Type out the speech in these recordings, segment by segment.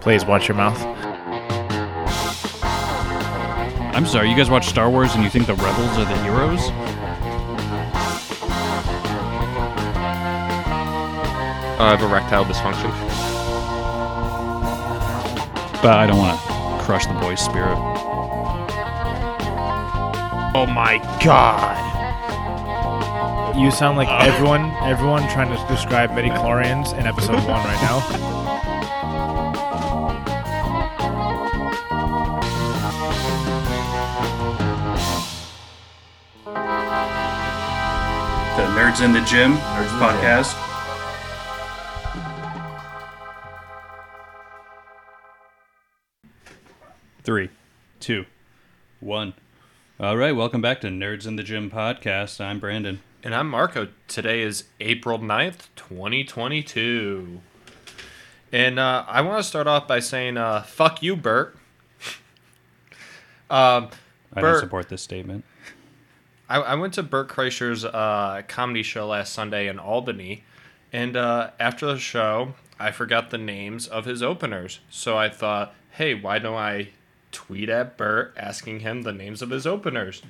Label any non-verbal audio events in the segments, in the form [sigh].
Please watch your mouth. I'm sorry, you guys watch Star Wars and you think the rebels are the heroes? Uh, I have erectile dysfunction. But I don't want to crush the boy's spirit. Oh my god. You sound like uh. everyone everyone trying to describe midichlorians in episode one right now. [laughs] Nerds in the Gym nerds podcast. Three, two, one. All right, welcome back to Nerds in the Gym podcast. I'm Brandon. And I'm Marco. Today is April 9th, 2022. And uh, I want to start off by saying, uh, fuck you, Bert. [laughs] um, I don't Bert- support this statement. I, I went to Bert Kreischer's uh, comedy show last Sunday in Albany, and uh, after the show, I forgot the names of his openers. So I thought, hey, why don't I tweet at Bert asking him the names of his openers?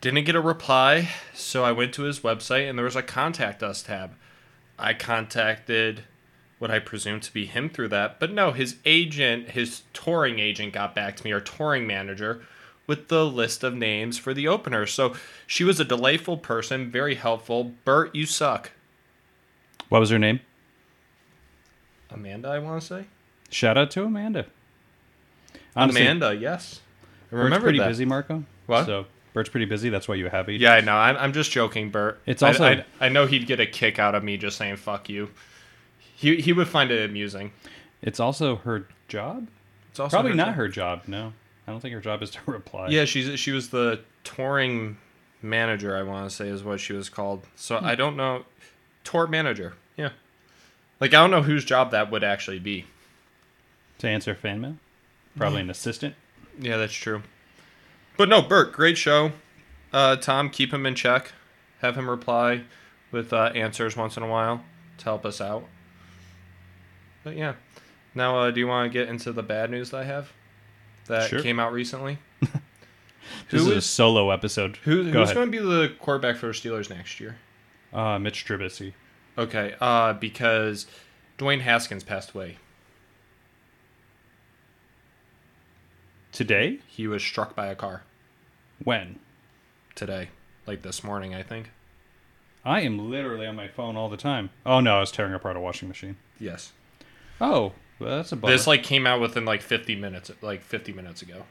Didn't get a reply, so I went to his website and there was a contact us tab. I contacted what I presume to be him through that, but no, his agent, his touring agent, got back to me, or touring manager, with the list of names for the opener. So she was a delightful person, very helpful. Bert, you suck. What was her name? Amanda, I want to say. Shout out to Amanda. Honestly, Amanda, yes. I remember Bert's pretty that. busy, Marco. What? So Bert's pretty busy. That's why you have agents. Yeah, I know. I'm, I'm just joking, Bert. It's also- I, I, know he'd get a kick out of me just saying "fuck you." He he would find it amusing. It's also her job. It's also Probably not job. her job. No, I don't think her job is to [laughs] reply. Yeah, she's she was the touring manager. I want to say is what she was called. So Hmm. I don't know. Tour manager. Yeah. Like I don't know whose job that would actually be. To answer fan mail, probably an assistant. Yeah, that's true. But no, Bert, great show. Uh, Tom, keep him in check. Have him reply with uh, answers once in a while to help us out. But yeah. Now, uh, do you want to get into the bad news that I have that Sure. came out recently? [laughs] This Who is a solo episode. Who, who's ahead. going to be the quarterback for the Steelers next year? Uh, Mitch Trubisky. Okay, uh, because Dwayne Haskins passed away. Today? He was struck by a car When? today, like this morning, I think. I am literally on my phone all the time. Oh no, I was tearing apart a washing machine. Yes. Oh, well, that's a bummer. This like came out within like 50 minutes, like 50 minutes ago.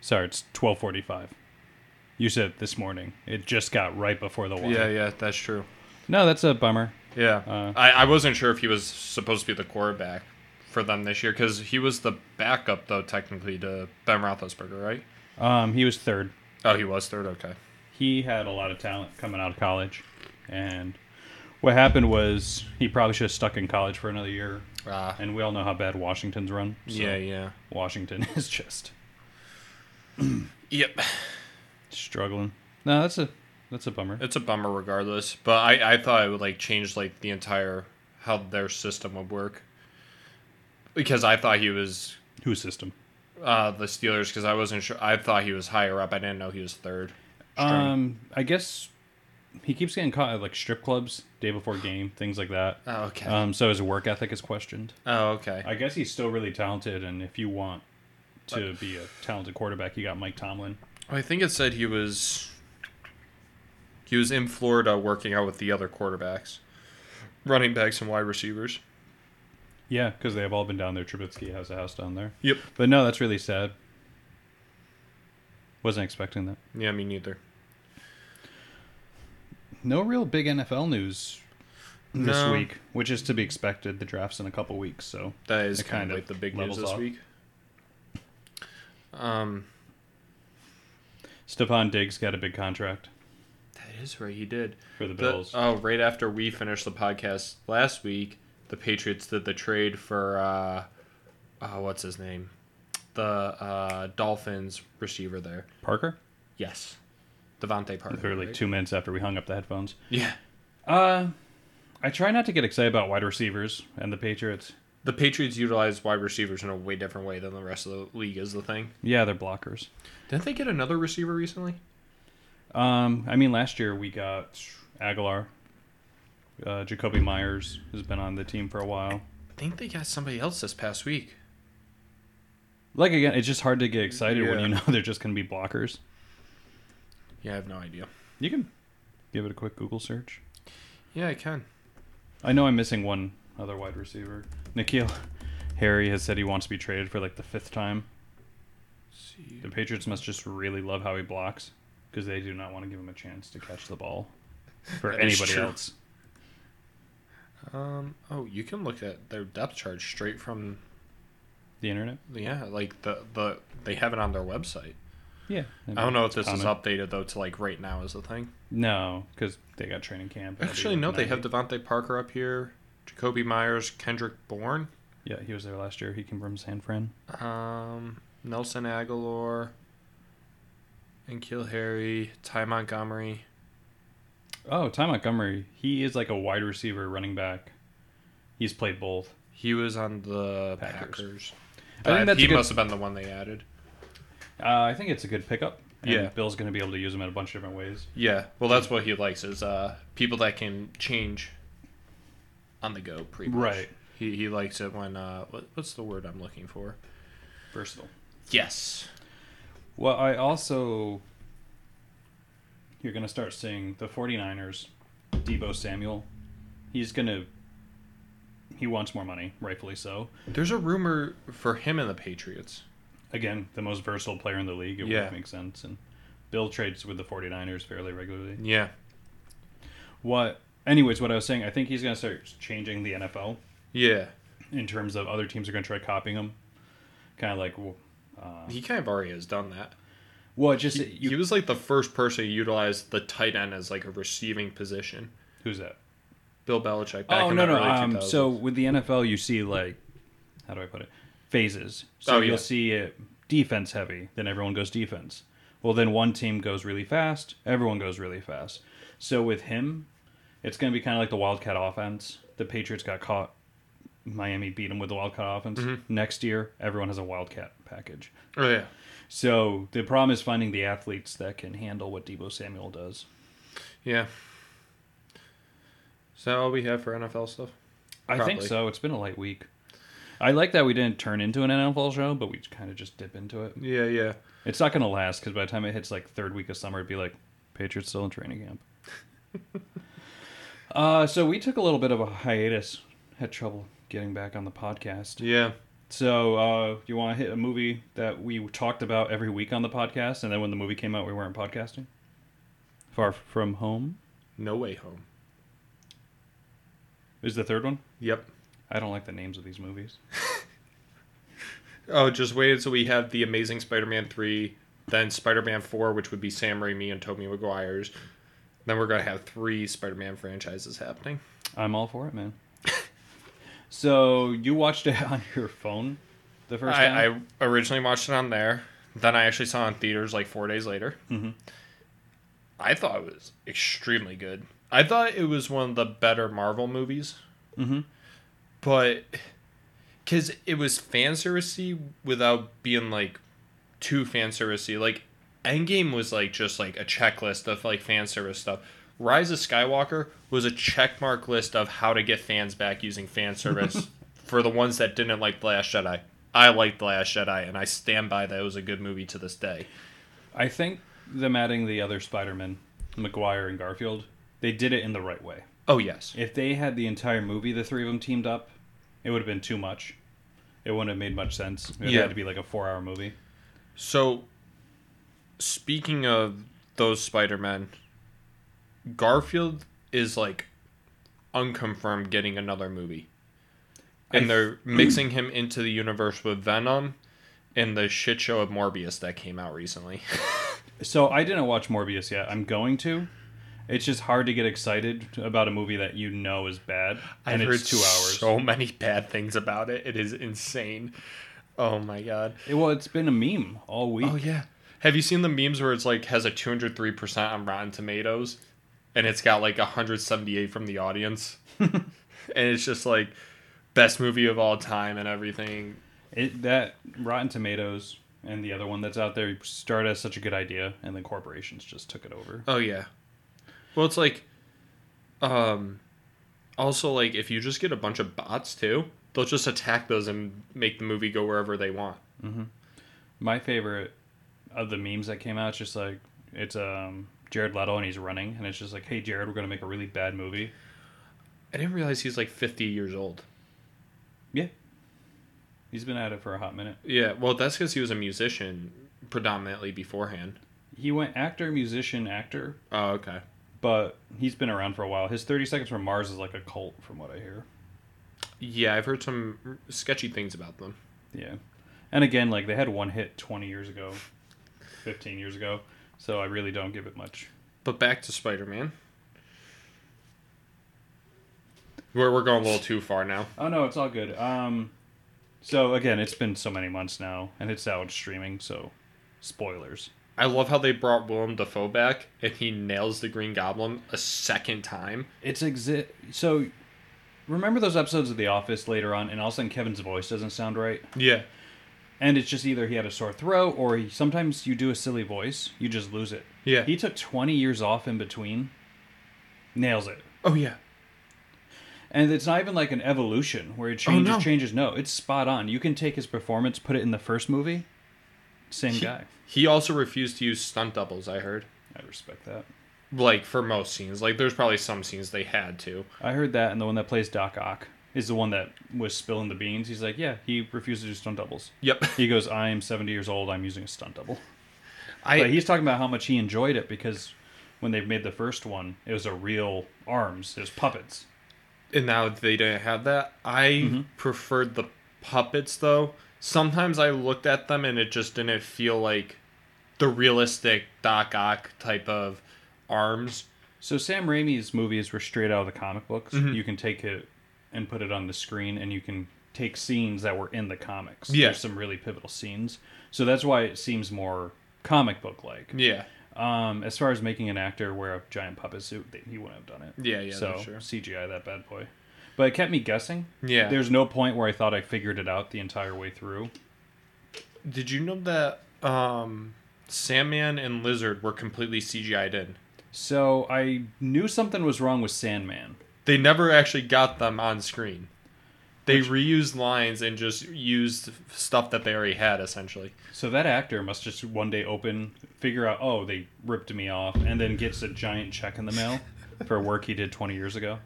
Sorry, it's twelve forty-five. You said this morning. It just got right before the wire. Yeah, yeah, that's true. No, that's a bummer. Yeah, Uh, I, I wasn't sure if he was supposed to be the quarterback for them this year because he was the backup though technically to Ben Roethlisberger, right? Um, he was third. Oh, he was third. Okay. He had a lot of talent coming out of college, and what happened was he probably should have stuck in college for another year. Ah, And we all know how bad Washington's run. so yeah, yeah. Washington [laughs] is just [clears throat] Yep. struggling. No, that's a that's a bummer. It's a bummer regardless, but I I thought it would like change like the entire how their system would work because I thought he was Whose system? uh the Steelers because I wasn't sure. I thought he was higher up. I didn't know he was third. string. Um, I guess he keeps getting caught at like strip clubs day before game, things like that. Oh, okay. Um, so his work ethic is questioned. oh, okay. I guess he's still really talented, and if you want to be a talented quarterback, you got Mike Tomlin. I think it said he was he was in Florida working out with the other quarterbacks, running backs and wide receivers. Yeah, because they have all been down there. Trubisky has a house down there. Yep. But no, that's really sad. Wasn't expecting that. Yeah, me neither. No real big NFL news this No. week, which is to be expected. The draft's in a couple weeks, so That is kind of like the big news this off. week. Um, Stefon Diggs got a big contract that is right. He did. for the The- Bills. oh, right after we finished the podcast last week, the Patriots did the trade for uh, uh what's his name, the uh Dolphins receiver there. Parker? Yes, DeVante Parker. Literally right? two minutes after we hung up the headphones. Yeah. Uh, I try not to get excited about wide receivers and the Patriots the Patriots utilize wide receivers in a way different way than the rest of the league is the thing. Yeah, they're blockers. Didn't they get another receiver recently? Um, I mean, last year we got Agholor. Uh, Jakobi Meyers has been on the team for a while. I think they got somebody else this past week. Like again, it's just hard to get excited when you know [laughs] they're just going to be blockers. Yeah, I have no idea. You can give it a quick Google search. Yeah, I can. I know I'm missing one other wide receiver. N'Keal Harry has said he wants to be traded for like the fifth time. see. The Patriots must just really love how he blocks because they do not want to give him a chance to catch the ball [laughs] for anybody else. Um. Oh, you can look at their depth chart straight from The internet? yeah, like the the they have it on their website. Yeah. I don't know if this Common. is updated though to like right now is the thing. No, because they got training camp. Actually, no, they have it. DeVante Parker up here, Jakobi Meyers, Kendrick Bourne, Yeah, he was there last year. He came from San Fran. um, Nelson Agholor, and Kill Harry, Ty Montgomery. Oh, Ty Montgomery. He is like a wide receiver, running back. He's played both. He was on the Packers. Packers. I think that's he a good- must have been the one they added. Uh, I think it's a good pickup. and Yeah. Bill's going to be able to use them in a bunch of different ways. Yeah, well, that's what he likes is uh, people that can change on the go. Pretty much. Right. He he likes it when uh, what, what's the word I'm looking for? Versatile. Yes. Well, I also. You're going to start seeing the 49ers, Deebo Samuel. He's going to. He wants more money, rightfully so. There's a rumor for him and the Patriots. Again, the most versatile player in the league. It Yeah. would make sense. And Bill trades with the 49ers fairly regularly. Yeah. What. Anyways, what I was saying, I think he's going to start changing the NFL Yeah. in terms of other teams are going to try copying him. Kind of like. Uh, He kind of already has done that. well, just. He, you, he was like the first person to utilize the tight end as like a receiving position. who's that? Bill Belichick. Back Oh no no. Um, so with the NFL, you see like, how do I put it? Phases. So Oh, you'll see it defense heavy, then everyone goes defense. Well, then one team goes really fast, everyone goes really fast. So with him, it's going to be kind of like the Wildcat offense. The Patriots got caught. Miami beat them with the Wildcat offense. Mm-hmm. Next year, everyone has a Wildcat package. oh yeah. So the problem is finding the athletes that can handle what Deebo Samuel does. Yeah. Is that all we have for NFL stuff? I think so. It's been a light week. I like that we didn't turn into an NFL show, but we kind of just dip into it. Yeah, yeah. It's not going to last because by the time it hits like third week of summer, it'd be like Patriots still in training camp. [laughs] uh, so we took a little bit of a hiatus. Had trouble getting back on the podcast. Yeah. So uh, you want to hit a movie that we talked about every week on the podcast, and then when the movie came out, we weren't podcasting. Far from Home No way home. is the third one. Yep. I don't like the names of these movies. [laughs] Oh, just wait until we have the Amazing Spider-Man three, then Spider-Man four, which would be Sam Raimi and Tobey Maguire's. Then we're gonna have three Spider-Man franchises happening. I'm all for it, man. [laughs] so you watched it [laughs] on your phone the first I, time? I originally watched it on there. Then I actually saw it in theaters like four days later. Mhm. I thought it was extremely good. I thought it was one of the better Marvel movies, mm-hmm. But because it was fan servicey without being like too fan servicey. Like Endgame was like just like a checklist of like fan service stuff. Rise of Skywalker was a checkmark list of how to get fans back using fan service [laughs] for the ones that didn't like The Last Jedi. I liked The Last Jedi, and I stand by that it was a good movie to this day. I think them adding the other Spider-Man, Maguire and Garfield, they did it in the right way. Oh yes, If they had the entire movie, the three of them teamed up, it would have been too much. It wouldn't have made much sense. It Yeah. had to be like a four-hour movie. So, speaking of those Spider Men, Garfield is like unconfirmed getting another movie. And I- they're mixing him into the universe with Venom and the shit show of Morbius that came out recently. [laughs] So I didn't watch Morbius yet. I'm going to. It's just hard to get excited about a movie that you know is bad, and I've it's heard two hours. so many bad things about it. It is insane. Oh my god. It- well, it's been a meme all week. Oh yeah. Have you seen the memes where it's like has a 203% on Rotten Tomatoes and it's got like 178 from the audience? [laughs] and it's just like best movie of all time and everything. It that Rotten Tomatoes and the other one that's out there started as such a good idea, and then corporations just took it over. Oh yeah. Well, it's like, um, also like if you just get a bunch of bots too, they'll just attack those and make the movie go wherever they want. My favorite of the memes that came out is just like it's um Jared Leto and he's running, and it's just like, hey Jared, we're gonna make a really bad movie. I didn't realize he's like 50 years old. Yeah, he's been at it for a hot minute. Yeah, well, that's because he was a musician predominantly beforehand. He went actor, musician, actor, Oh, okay. But he's been around for a while. His Thirty Seconds from Mars is like a cult, from what I hear. Yeah, I've heard some sketchy things about them. Yeah, and again, like they had one hit twenty years ago, fifteen years ago, so I really don't give it much. But back to Spider Man. We're, we're going a little too far now. Oh no, it's all good. Um, so again, it's been so many months now, and it's out streaming. So, spoilers. I love how they brought Willem Dafoe back and he nails the Green Goblin a second time. It's exi- So, remember those episodes of The Office later on, and all of a sudden Kevin's voice doesn't sound right, Yeah. and it's just either he had a sore throat or he, sometimes you do a silly voice, you just lose it. Yeah. He took twenty years off in between, nails it. oh, yeah. And it's not even like an evolution where it oh, changes, no. changes. No, it's spot on. You can take his performance, put it in the first movie, same guy. He also refused to use stunt doubles, I heard. I respect that. Like, for most scenes. Like, there's probably some scenes they had to. I heard that, and the one that plays Doc Ock is the one that was spilling the beans. He's like, yeah, he refused to do stunt doubles. Yep. [laughs] He goes, I am 70 years old. I'm using a stunt double. I, But he's talking about how much he enjoyed it because when they made the first one, it was a real arms. It was puppets. and now they didn't have that. I mm-hmm. preferred the puppets though. Sometimes I looked at them and it just didn't feel like the realistic Doc Ock type of arms. So Sam Raimi's movies were straight out of the comic books. Mm-hmm. You can take it and put it on the screen, and you can take scenes that were in the comics. Yeah. There's some really pivotal scenes. So that's why it seems more comic book like. Yeah. Um, as far as making an actor wear a giant puppet suit, he wouldn't have done it. Yeah, yeah, So true. CGI that bad boy, but it kept me guessing. Yeah. There's no point where I thought I figured it out the entire way through. Did you know that um, Sandman and Lizard were completely CGI'd in? So I knew something was wrong with Sandman. They never actually got them on screen. They reused lines and just used stuff that they already had, essentially. So that actor must just one day open, figure out, oh, they ripped me off, and then gets a giant check in the mail [laughs] for work he did 20 years ago.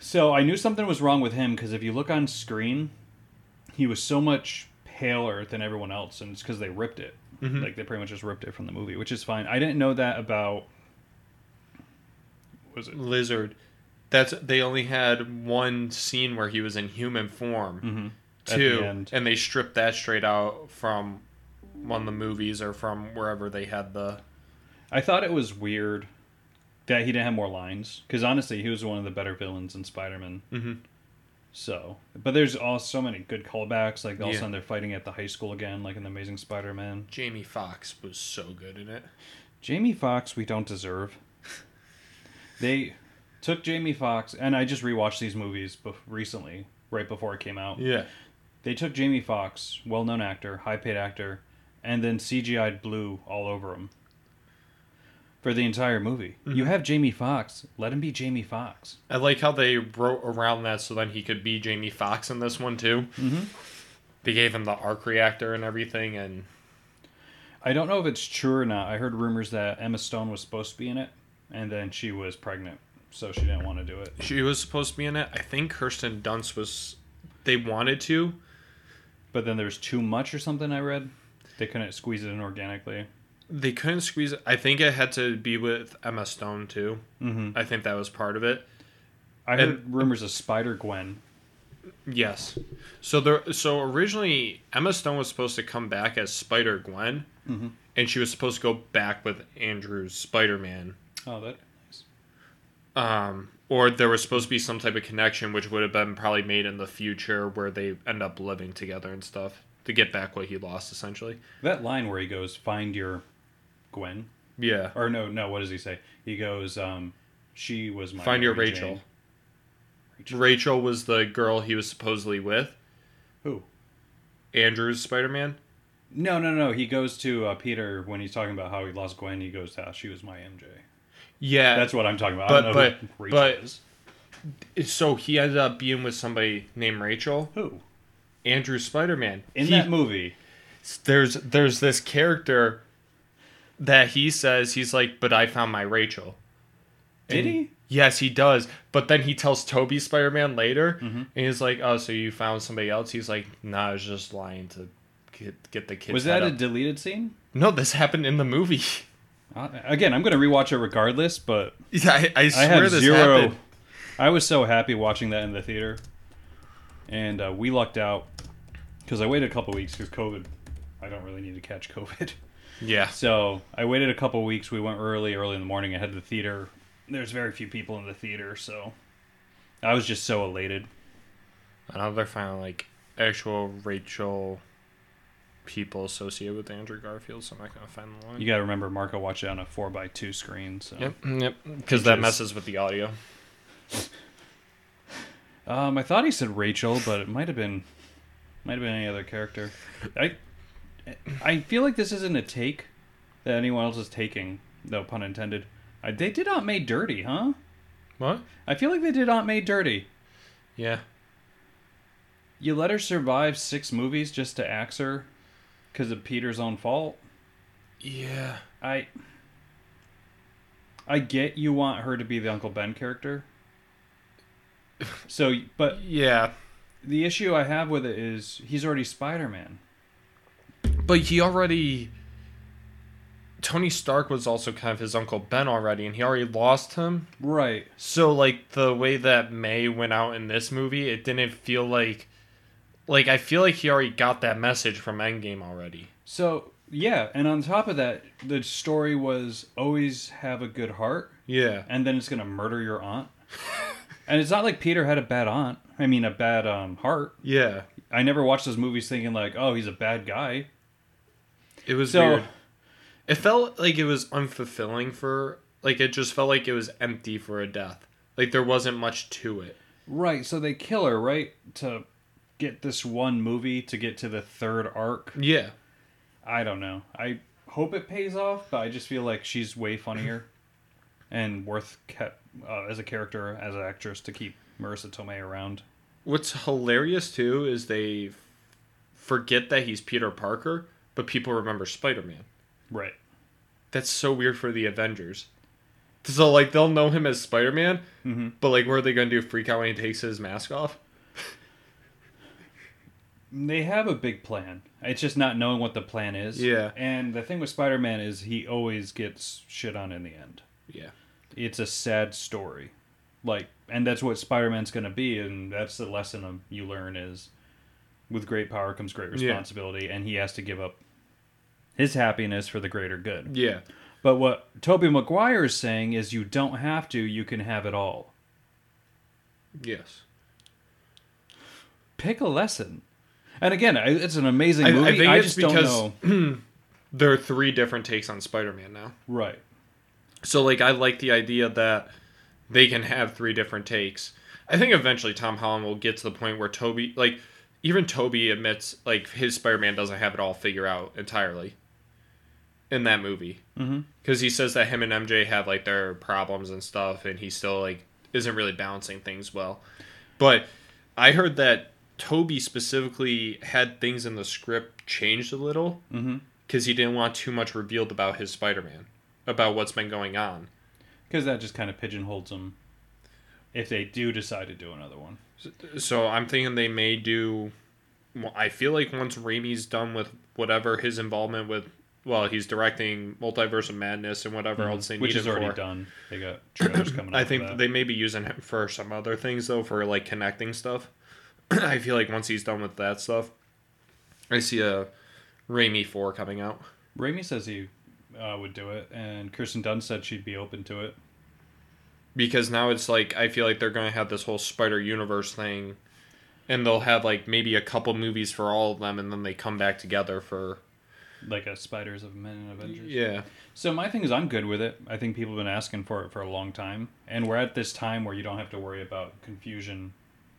So I knew something was wrong with him because if you look on screen, he was so much paler than everyone else, and it's because they ripped it. Like they pretty much just ripped it from the movie, which is fine. I didn't know that about. what Was it? Lizard. That's they only had one scene where he was in human form. Mm-hmm. Two, the and they stripped that straight out from one of the movies or from wherever they had the. I thought it was weird that he didn't have more lines because honestly, he was one of the better villains in Spider-Man. Mm-hmm. So, but there's also so many good callbacks. Like all of a sudden they're fighting at the high school again, like in the Amazing Spider-Man. Jamie Foxx was so good in it. Jamie Foxx, we don't deserve. [laughs] they took Jamie Foxx, and I just rewatched these movies bef- recently, right before it came out. Yeah. They took Jamie Foxx, well-known actor, high-paid actor, and then CGI'd blue all over him for the entire movie. You have Jamie Foxx, let him be Jamie Foxx. I like how they wrote around that so then he could be Jamie Foxx in this one too. Mm-hmm. They gave him the arc reactor and everything, and I don't know if it's true or not. I heard rumors that Emma Stone was supposed to be in it, and then she was pregnant, so she didn't want to do it. she was supposed to be in it. I think Kirsten Dunst was. They wanted to. But then there's too much or something. I read they couldn't squeeze it in organically. They couldn't squeeze it. I think it had to be with Emma Stone too. Mm-hmm. I think that was part of it. I heard And- rumors of Spider Gwen. Yes. So there. So originally, Emma Stone was supposed to come back as Spider Gwen, Mhm. and she was supposed to go back with Andrew's Spider Man. Oh, that. Nice. Um, or there was supposed to be some type of connection, which would have been probably made in the future, where they end up living together and stuff to get back what he lost, essentially. That line where he goes, "Find your Gwen," Yeah. or no, no. What does he say? He goes, um, "She was my Find your Rachel. Rachel. Rachel was the girl he was supposedly with. Who? Andrew's Spider Man. No, no, no. He goes to uh, Peter when he's talking about how he lost Gwen. He goes, "Ah, she was my MJ." Yeah, That's what I'm talking about. But- I don't know but- who Rachel but- is. so he ended up being with somebody named Rachel. Who Andrew Spider Man. in that movie? there's there's this character that he says he's like, but I found my Rachel. Did And- he? Yes, he does. But then he tells Tobey Spider Man later, Mm-hmm. and he's like, "Oh, so you found somebody else?" He's like, "Nah, I was just lying to get get the kid." Was that a deleted scene? no? This happened in the movie. [laughs] Uh, again, I'm going to rewatch it regardless, but yeah, I, I I swear have this zero. happened. I was so happy watching that in the theater, and uh, we lucked out because I waited a couple weeks because COVID. I don't really need to catch COVID, [laughs] Yeah, so I waited a couple weeks. We went early, early in the morning. I had the theater. There's very few people in the theater, so I was just so elated. I know they're finding like actual Rachel people associated with Andrew Garfield, so I'm not gonna find the one. You got to remember, Marco watched it on a four by two screen. So Yep, yep. Because that messes with the audio. um, I thought he said Rachel, but it might have been might have been any other character. I I feel like this isn't a take that anyone else is taking. No pun intended. Uh, they did Aunt May dirty, huh? What? I feel like they did Aunt May dirty. Yeah. You let her survive six movies just to axe her because of Peter's own fault. Yeah. I I get you want her to be the Uncle Ben character. So, but Yeah. the issue I have with it is he's already Spider Man. But he already. Tony Stark was also kind of his Uncle Ben already, and he already lost him. Right. So, like, the way that May went out in this movie, it didn't feel like. Like, I feel like he already got that message from Endgame already. So yeah, and on top of that, the story was always have a good heart, Yeah. and then it's gonna murder your aunt. [laughs] and it's not like Peter had a bad aunt. I mean, a bad um, heart. Yeah. I never watched those movies thinking like, oh, he's a bad guy. It was So- weird. It felt like it was unfulfilling for. Like, it just felt like it was empty for a death. Like, there wasn't much to it. Right. So they kill her right to get this one movie to get to the third arc. Yeah. I don't know. I hope it pays off, but I just feel like she's way funnier [laughs] and worth kept uh, as a character, as an actress, to keep Marisa Tomei around. What's hilarious too is they forget that he's Peter Parker, but people remember Spider Man. Right. That's so weird for the Avengers. So like they'll know him as Spider Man, Mhm. but like what are they gonna do? Freak out when he takes his mask off? They have a big plan. It's just not knowing what the plan is. Yeah. And the thing with Spider Man is he always gets shit on in the end. Yeah. It's a sad story. Like, and that's what Spider Man's going to be. And that's the lesson of, you learn is with great power comes great Yeah. responsibility. And he has to give up his happiness for the greater good. Yeah. But what Tobey Maguire is saying is you don't have to, you can have it all. Yes. Pick a lesson. And again, it's an amazing I- I movie. I, think it's just don't know. [clears throat] There are three different takes on Spider Man now. Right. So like I like the idea that they can have three different takes. I think eventually Tom Holland will get to the point where Tobey like even Tobey admits like his Spider-Man doesn't have it all figured out entirely in that movie. Mhm. Cuz he says that him and MJ have like their problems and stuff and he still like isn't really balancing things well. But I heard that Tobey specifically had things in the script changed a little Mm-hmm. cuz he didn't want too much revealed about his Spider-Man, about what's been going on. Because that just kind of pigeonholes him if they do decide to do another one. So I'm thinking they may do. well, I feel like once Raimi's done with whatever his involvement with, well, he's directing Multiverse of Madness and whatever else they Mm-hmm. Which is him already for. done. They got [clears throat] trailers coming. I think they may be using him for some other things though, for like connecting stuff. [clears throat] I feel like once he's done with that stuff, I see a Raimi four coming out. Raimi says he uh, would do it, and Kirsten Dunst said she'd be open to it. because now it's like I feel like they're going to have this whole Spider Universe thing, and they'll have like maybe a couple movies for all of them, and then they come back together for like a Spiders of Men and Avengers. Yeah. So my thing is, I'm good with it. I think people have been asking for it for a long time, and we're at this time where you don't have to worry about confusion.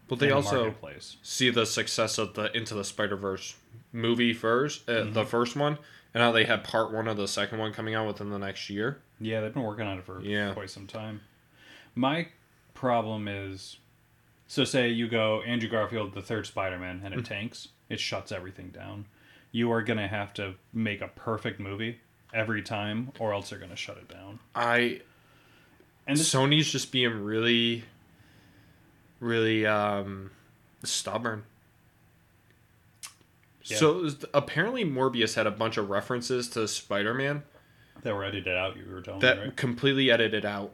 But they the also see the success of the Into the Spider Verse movie first, uh, Mm-hmm. the first one, and how they have part one of the second one coming out within the next year. Yeah, they've been working on it for Yeah. quite some time. My problem is, so say you go Andrew Garfield, the third Spider-Man, and it tanks, it shuts everything down. You are gonna have to make a perfect movie every time, or else they're gonna shut it down. I And this, Sony's just being really, really um, stubborn. Yeah. So apparently Morbius had a bunch of references to Spider-Man that were edited out, you were telling that me, right? completely edited out.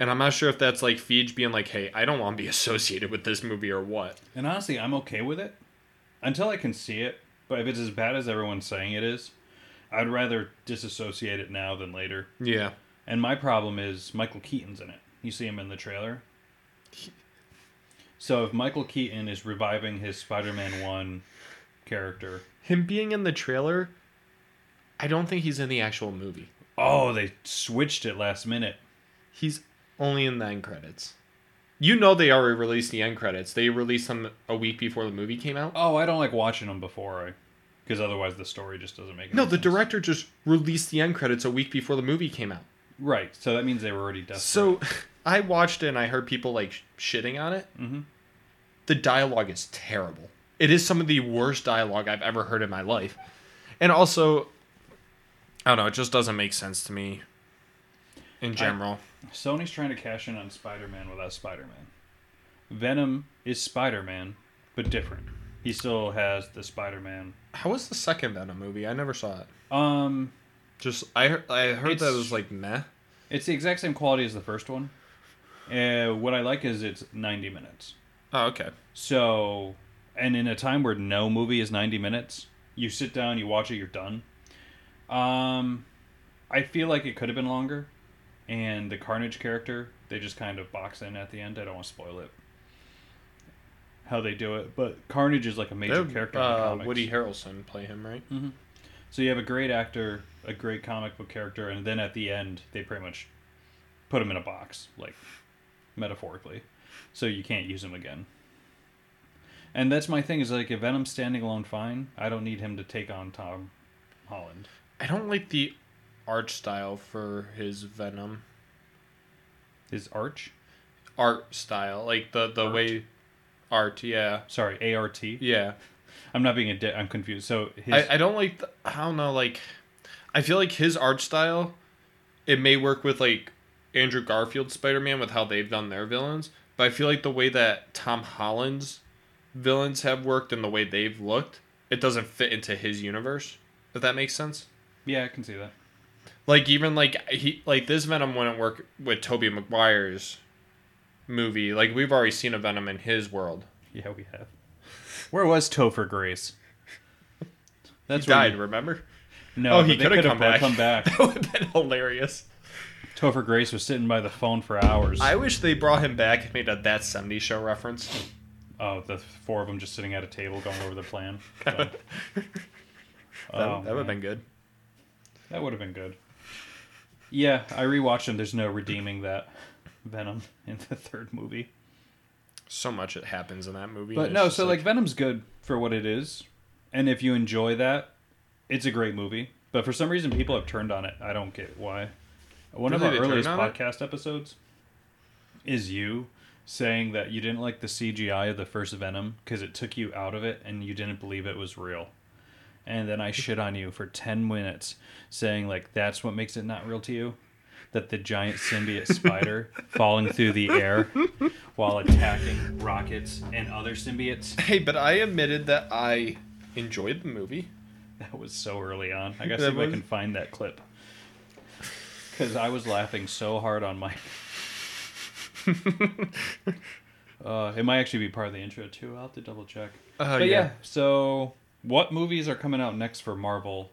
And I'm not sure if that's like Feige being like, "Hey, I don't want to be [laughs] associated with this movie" or what. And honestly, I'm okay with it until I can see it. But if it's as bad as everyone's saying it is, I'd rather disassociate it now than later. Yeah. And my problem is Michael Keaton's in it. You see him in the trailer. So if Michael Keaton is reviving his Spider-Man 1 character, Him being in the trailer, I don't think he's in the actual movie. oh, they switched it last minute. He's only in the end credits. You know they already released the end credits. They released them a week before the movie came out. Oh, I don't like watching them before I because otherwise the story just doesn't make sense. No, the sense. director just released the end credits a week before the movie came out. Right. So that means they were already desperate. So [laughs] I watched it and I heard people like shitting on it. Mhm. The dialogue is terrible. It is some of the worst dialogue I've ever heard in my life. And also, I don't know, it just doesn't make sense to me in general. Sony's trying to cash in on Spider-Man without Spider-Man. Venom is Spider-Man, but different. He still has the Spider-Man. How was the second Venom movie? I never saw it. Um, Just I heard, I heard that it was like meh. it's the exact same quality as the first one. Uh, what I like is it's 90 minutes. Oh, okay. So, and in a time where no movie is 90 minutes, you sit down, you watch it, you're done. Um, I feel like it could have been longer, and the Carnage character they just kind of box in at the end. I don't want to spoil it. How they do it, but Carnage is like a major They- character in the uh, comics. Woody Harrelson play him, right? So you have a great actor, a great comic book character, and then at the end they pretty much put him in a box, like metaphorically. So you can't use him again. And that's my thing is like if Venom's standing alone fine, I don't need him to take on Tom Holland. I don't like the art style for his Venom. His arch? Art style, like the the Art. way art, yeah, Sorry, A R T. yeah. I'm not being a di- I'm confused. So his I, I don't like. The, I don't know. Like, I feel like his art style, it may work with like Andrew Garfield Spider Man with how they've done their villains, but I feel like the way that Tom Holland's villains have worked and the way they've looked, it doesn't fit into his universe. If that makes sense. yeah, I can see that. Like even like he like this Venom wouldn't work with Tobey Maguire's movie. Like we've already seen a Venom in his world. Yeah, we have. Where was Topher Grace? That's he where died. you- Remember? no, Oh, he coulda come back. come back. [laughs] That would have been hilarious. Topher Grace was sitting by the phone for hours. I wish they brought him back and made a That 70 Show reference. Oh, the four of them just sitting at a table going over the plan. [laughs] that Oh, that would have um, been good. That would have been good. Yeah, I rewatched them. There's no redeeming that Venom in the third movie. So much it happens in that movie. But no, so just like Venom's good for what it is, and if you enjoy that, it's a great movie. But for some reason, people have turned on it. I don't get why. One of our earliest on it? podcast episodes is you saying that you didn't like the CGI of the first Venom because it took you out of it and you didn't believe it was real. And then I shit on you for 10 minutes saying, like, that's what makes it not real to you? That the giant symbiote spider [laughs] falling through the air while attacking rockets and other symbiotes. Hey, but I admitted that I enjoyed the movie. That was so early on. I gotta see if I can find that clip. Because I was laughing so hard on my. [laughs] uh, it might actually be part of the intro too. I'll have to double check. Uh, but yeah. so what movies are coming out next for Marvel?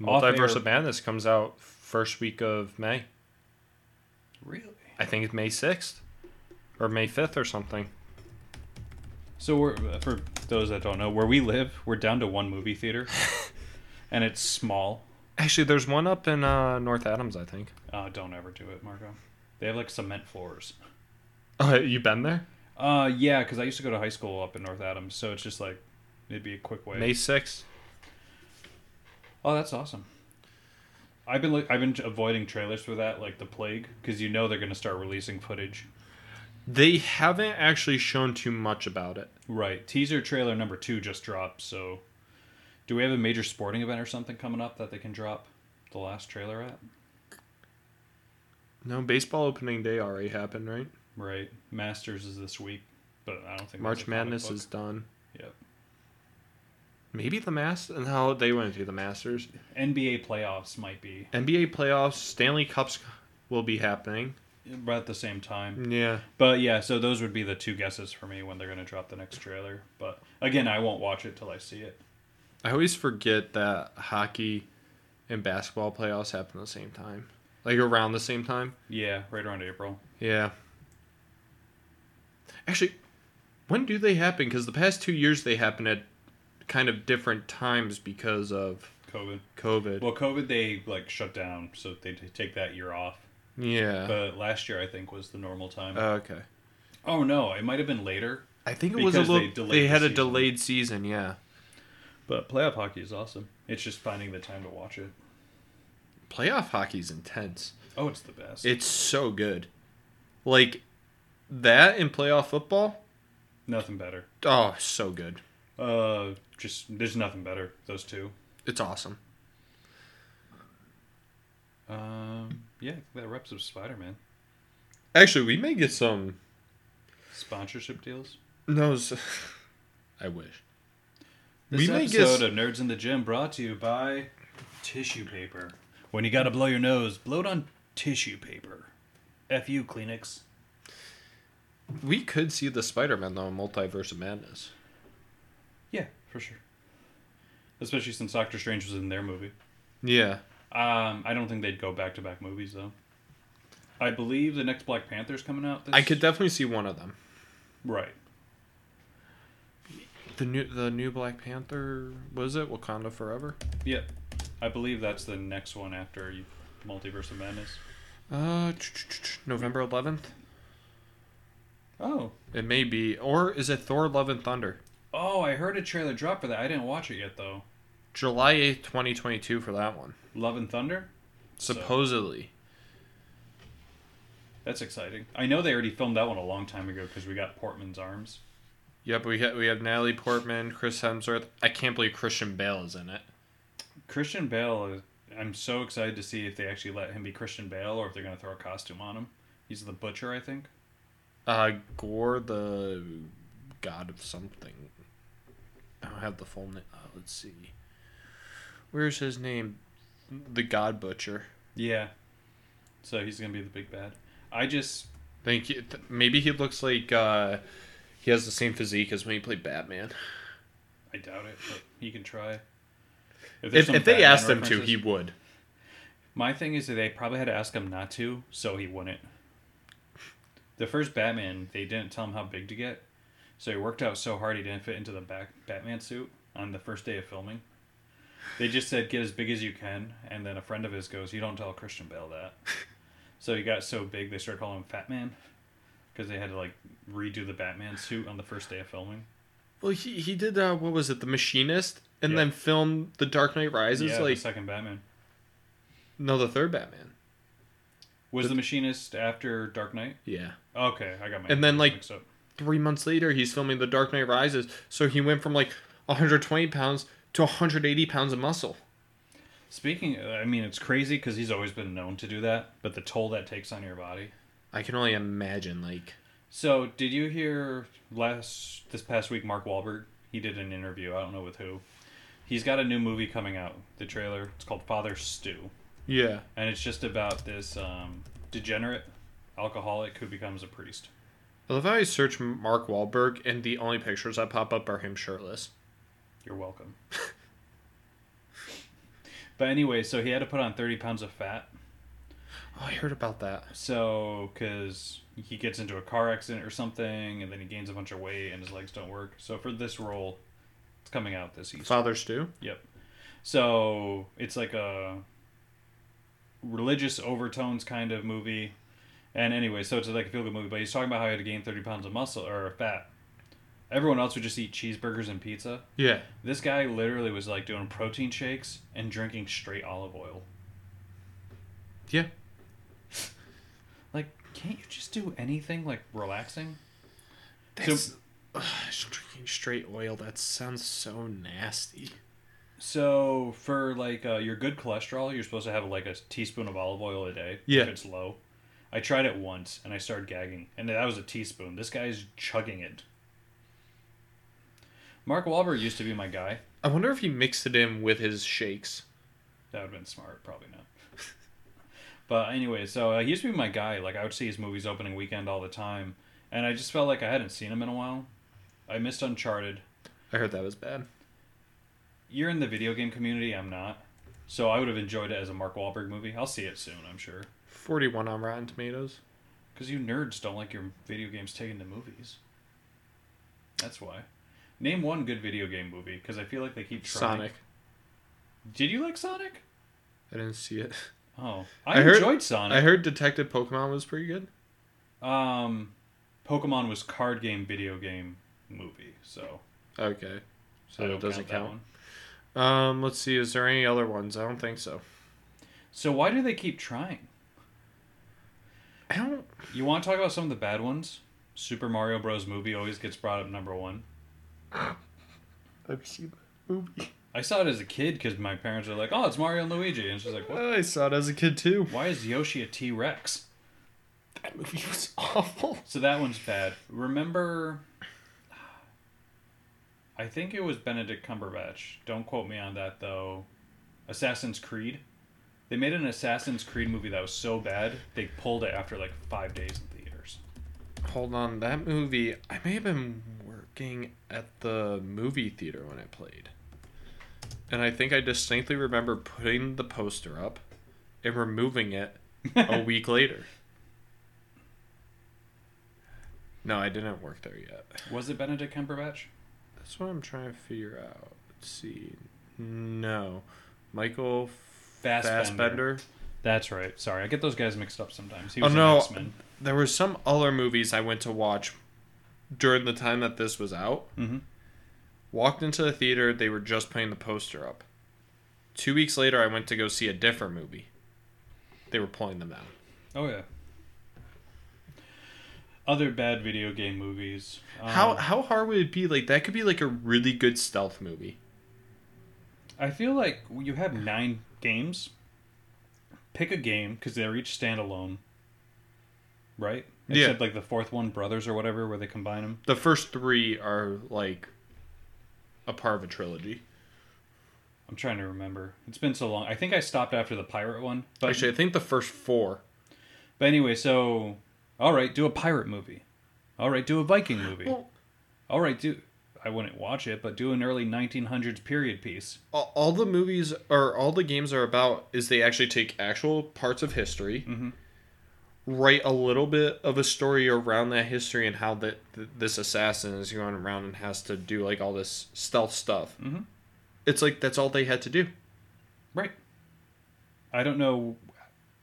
Multiverse of Madness comes out first week of May. Really? I think it's May 6th or May 5th or something. So we're for those that don't know, where we live, we're down to one movie theater, [laughs] and it's small. Actually, there's one up in uh, North Adams, I think. Uh, don't ever do it, Marco. They have like cement floors. Oh, you been there? Uh, yeah, because I used to go to high school up in North Adams, so it's just like it'd be a quick way. May 6th. Oh, that's awesome. I've been like I've been avoiding trailers for that like the plague because you know they're gonna start releasing footage. They haven't actually shown too much about it. Right. Teaser trailer number two just dropped. So, do we have a major sporting event or something coming up that they can drop the last trailer at? No, baseball opening day already happened, right? Right. Masters is this week, but I don't think March there's a comic Madness is done. Yep. Maybe the Mast and how they went to the Masters. NBA playoffs might be NBA playoffs, Stanley Cups will be happening. right at the same time. Yeah. But yeah, so those would be the two guesses for me when they're going to drop the next trailer. But again, I won't watch it till I see it. I always forget that hockey and basketball playoffs happen at the same time. Like around the same time. Yeah, right around April. Yeah. Actually, when do they happen? Because the past two years they happen at kind of different times because of COVID. COVID. Well, COVID they like shut down, so they t- take that year off. yeah. But last year I think was the normal time. Oh, okay. oh no, it might have been later. I think it was a Because they little. They, delayed the had a delayed season. Yeah. But playoff hockey is awesome. It's just finding the time to watch it. Playoff hockey's intense. Oh, it's the best. It's so good. Like that in playoff football. nothing better. Oh, so good. Uh, just there's nothing better. Those two. It's awesome. Um, yeah, that wraps up Spider Man Actually, we may get some. sponsorship deals. No, [laughs] I wish. This we may episode get. of Nerds in the Gym brought to you by tissue paper. When you gotta blow your nose, blow it on tissue paper. F you, Kleenex. We could see the Spider-Man though, in Multiverse of Madness. For sure. Especially since Doctor Strange was in their movie. Yeah. Um, I don't think they'd go back to back movies though. I believe the next Black Panther's coming out. This... I could definitely see one of them. Right. The new the new Black Panther was it Wakanda Forever? Yep. I believe that's the next one after you- Multiverse of Madness. Uh, November eleventh. Oh. It may be, or is it Thor: Love and Thunder? Oh, I heard a trailer drop for that. I didn't watch it yet though. July eighth, twenty twenty two for that one. Love and Thunder. So- Supposedly. That's exciting. I know they already filmed that one a long time ago because we got Portman's arms. Yep, we ha- we have Natalie Portman, Chris Hemsworth. I can't believe Christian Bale is in it. Christian Bale. Is, I'm so excited to see if they actually let him be Christian Bale or if they're gonna throw a costume on him. He's the butcher, I think. Uh, Gorr, the god of something. I don't have the full name. Uh, let's see. Where's his name? The God Butcher. Yeah. So he's gonna be the big bad. I just Think you, th- maybe he looks like uh, he has the same physique as when he played Batman. I doubt it, but he can try. there's If, if they asked him to, he would. My thing is that they probably had to ask him not to, so he wouldn't. The first Batman, they didn't tell him how big to get, so he worked out so hard he didn't fit into the back Batman suit on the first day of filming. They just said get as big as you can, and then a friend of his goes, "You don't tell Christian Bale that." [laughs] so he got so big they started calling him Fat Man because they had to like redo the Batman suit on the first day of filming. Well, he he did uh, what was it, The Machinist, and Yeah. then filmed The Dark Knight Rises. yeah, like the second Batman no, the third Batman. was the Machinist after Dark Knight. Yeah. Okay, I got my And then, like- mixed up. Three months later, he's filming The Dark Knight Rises. So he went from like 120 pounds to 180 pounds of muscle. Speaking, I mean, it's crazy because he's always been known to do that, but the toll that takes on your body. I can only imagine. Like, So, did you hear last this past week? Mark Wahlberg he did an interview. I don't know with who. He's got a new movie coming out. The trailer. It's called Father Stu, yeah. and it's just about this um, degenerate alcoholic who becomes a priest. I love how I search Mark Wahlberg, and the only pictures that pop up are him shirtless. You're welcome. but anyway, so he had to put on thirty pounds of fat. Oh, I heard about that. So, because he gets into a car accident or something, and then he gains a bunch of weight, and his legs don't work. So for this role, it's coming out this Easter. Father Stu. Yep. So it's like a religious overtones kind of movie. And anyway, so it's like a feel good movie. But he's talking about how he had to gain 30 pounds of muscle or fat. Everyone else would just eat cheeseburgers and pizza. Yeah. This guy literally was like doing protein shakes and drinking straight olive oil. Yeah. [laughs] Like, can't you just do anything like relaxing? That's Ugh, [sighs] [sighs] drinking straight oil. That sounds so nasty. So for like uh, your good cholesterol, you're supposed to have like a teaspoon of olive oil a day. Yeah. If it's low. I tried it once and I started gagging, and that was a teaspoon. This guy's chugging it. Mark Wahlberg used to be my guy. I wonder if he mixed it in with his shakes. That would have been smart. Probably not. [laughs] but anyway, so uh, he used to be my guy. Like I would see his movies opening weekend all the time, and I just felt like I hadn't seen him in a while. I missed Uncharted. I heard that was bad. You're in the video game community. I'm not. So I would have enjoyed it as a Mark Wahlberg movie. I'll see it soon. I'm sure. 41 on Rotten Tomatoes. Because you nerds don't like your video games taken to movies. That's why. Name one good video game movie, because I feel like they keep trying. Sonic. Did you like Sonic? I didn't see it. Oh, I, I heard- enjoyed Sonic. I heard Detective Pokemon was pretty good. Um, Pokemon was card game, video game, movie. So, Okay. so I So don't it doesn't count. count. Um, let's see. Is there any other ones? I don't think so. So why do they keep trying? I don't. You want to talk about some of the bad ones? Super Mario Bros. movie always gets brought up number one. [laughs] I've seen the movie. I saw it as a kid because my parents were like, "Oh, it's Mario and Luigi," and she's like, "What? I saw it as a kid too. Why is Yoshi a T Rex?" That movie was awful. So that one's bad. Remember, I think it was Benedict Cumberbatch. Don't quote me on that though. Assassin's Creed. They made an Assassin's Creed movie that was so bad they pulled it after like five days in theaters. Hold on, that movie. I may have been working at the movie theater when I played, and I think I distinctly remember putting the poster up and removing it a [laughs] week later. No, I didn't work there yet. Was it Benedict Cumberbatch? That's what I'm trying to figure out. Let's see. No, Michael Fassbender. Fassbender. That's right. Sorry, I get those guys mixed up sometimes. He Oh was in no, X-Men. there were some other movies I went to watch during the time that this was out. Mhm. Walked into the theater, they were just putting the poster up. Two weeks later, I went to go see a different movie. They were pulling them down. Oh yeah. Other bad video game movies. How Um, how hard would it be? Like that could be like a really good stealth movie. I feel like you have nine games. Pick a game because they're each standalone, right? Yeah. Except like the fourth one, Brothers or whatever, where they combine them. The first three are like a part of a trilogy. I'm trying to remember. It's been so long. I think I stopped after the pirate one. But Actually, I think the first four. but anyway, so all right, do a pirate movie. All right, do a Viking movie. Well- all right, do. I wouldn't watch it, but do an early 1900s period piece. all, all the movies or all the games are about is they actually take actual parts of history Mhm. write a little bit of a story around that history and how that th- this assassin is going around and has to do like all this stealth stuff Mhm. it's like that's all they had to do Right. I don't know.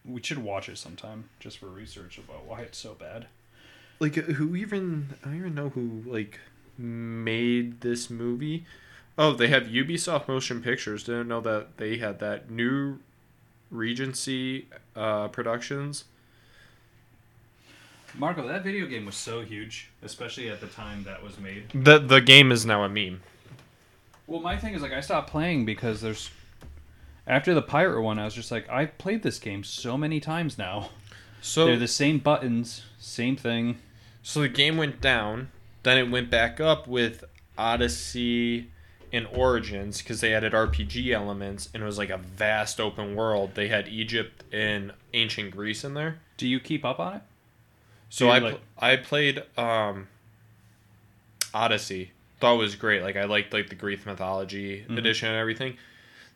We should watch it sometime just for research about why it's so bad. like who even i don't even know who like made this movie oh they have ubisoft motion pictures didn't know that they had that new regency uh, productions Marco, that video game was so huge, especially at the time that was made. the the game is now a meme Well, my thing is like I stopped playing because there's after the pirate one, I was just like I've played this game so many times now. so They're the same buttons, same thing. So the game went down, then it went back up with Odyssey and Origins because they added RPG elements and it was like a vast open world. They had Egypt and ancient Greece in there. Do you keep up on it? So I like- pl- I played um, Odyssey. Thought it was great. Like I liked like the Greek mythology Mhm. edition and everything.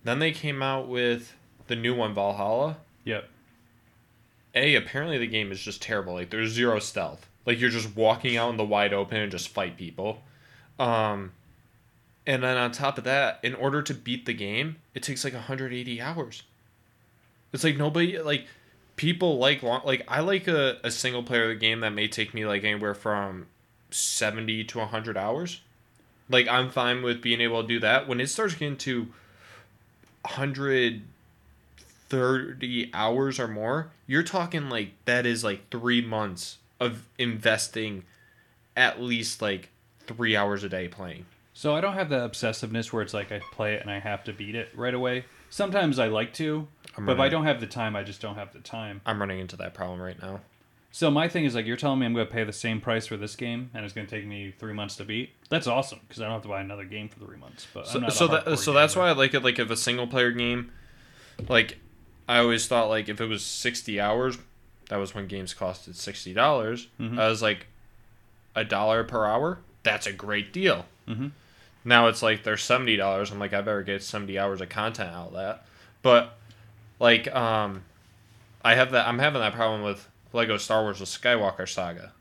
Then they came out with the new one Valhalla. Yep. A, apparently the game is just terrible. Like there's zero stealth. Like you're just walking out in the wide open and just fight people. Um And then on top of that, in order to beat the game, it takes like 180 hours. It's like nobody like people like long like I like a, a single player game that may take me like anywhere from 70 to 100 hours. Like I'm fine with being able to do that. When it starts getting to 130 hours or more, you're talking like that is like 3 months of investing at least like 3 hours a day playing. So I don't have the obsessiveness where it's like I play it and I have to beat it right away. Sometimes I like to, I'm but if I don't have the time, I just don't have the time. I'm running into that problem right now. So my thing is like you're telling me I'm going to pay the same price for this game and it's going to take me three months to beat. That's awesome because I don't have to buy another game for three months. But So, so that so that's gamer. why I like it. Like if a single player game, like I always thought like if it was sixty hours, that was when games costed sixty dollars. Mhm. I was like, a dollar per hour. That's a great deal. Mhm. Now it's like they're seventy dollars. I'm like I better get seventy hours of content out of that. But like um, I have that. I'm having that problem with Lego Star Wars: The Skywalker Saga.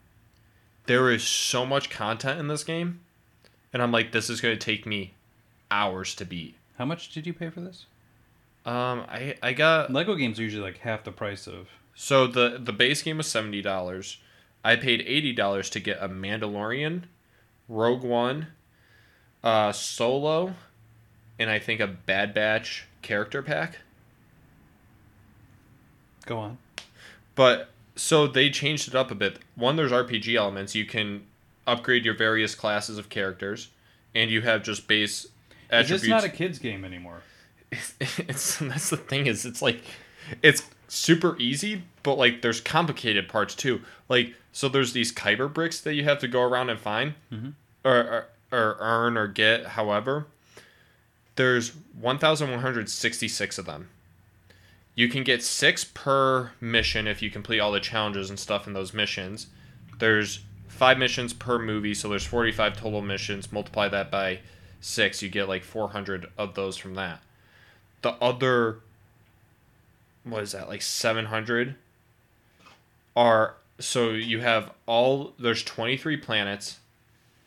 There is so much content in this game, and I'm like, this is going to take me hours to beat. How much did you pay for this? Um, I I got Lego games are usually like half the price of. So the the base game was seventy dollars. I paid eighty dollars to get a Mandalorian, Rogue One, uh, Solo, and I think a Bad Batch character pack. Go on. But so they changed it up a bit. One, there's RPG elements. You can upgrade your various classes of characters, and you have just base Is this not a kids game anymore? [laughs] it's that's the thing is it's like it's super easy but like there's complicated parts too. Like so there's these kyber bricks that you have to go around and find Mhm. or, or or earn or get however. There's 1166 of them. You can get six per mission if you complete all the challenges and stuff in those missions. There's five missions per movie so there's 45 total missions. Multiply that by six you get like 400 of those from that. The other what is that like 700 are so you have all there's 23 planets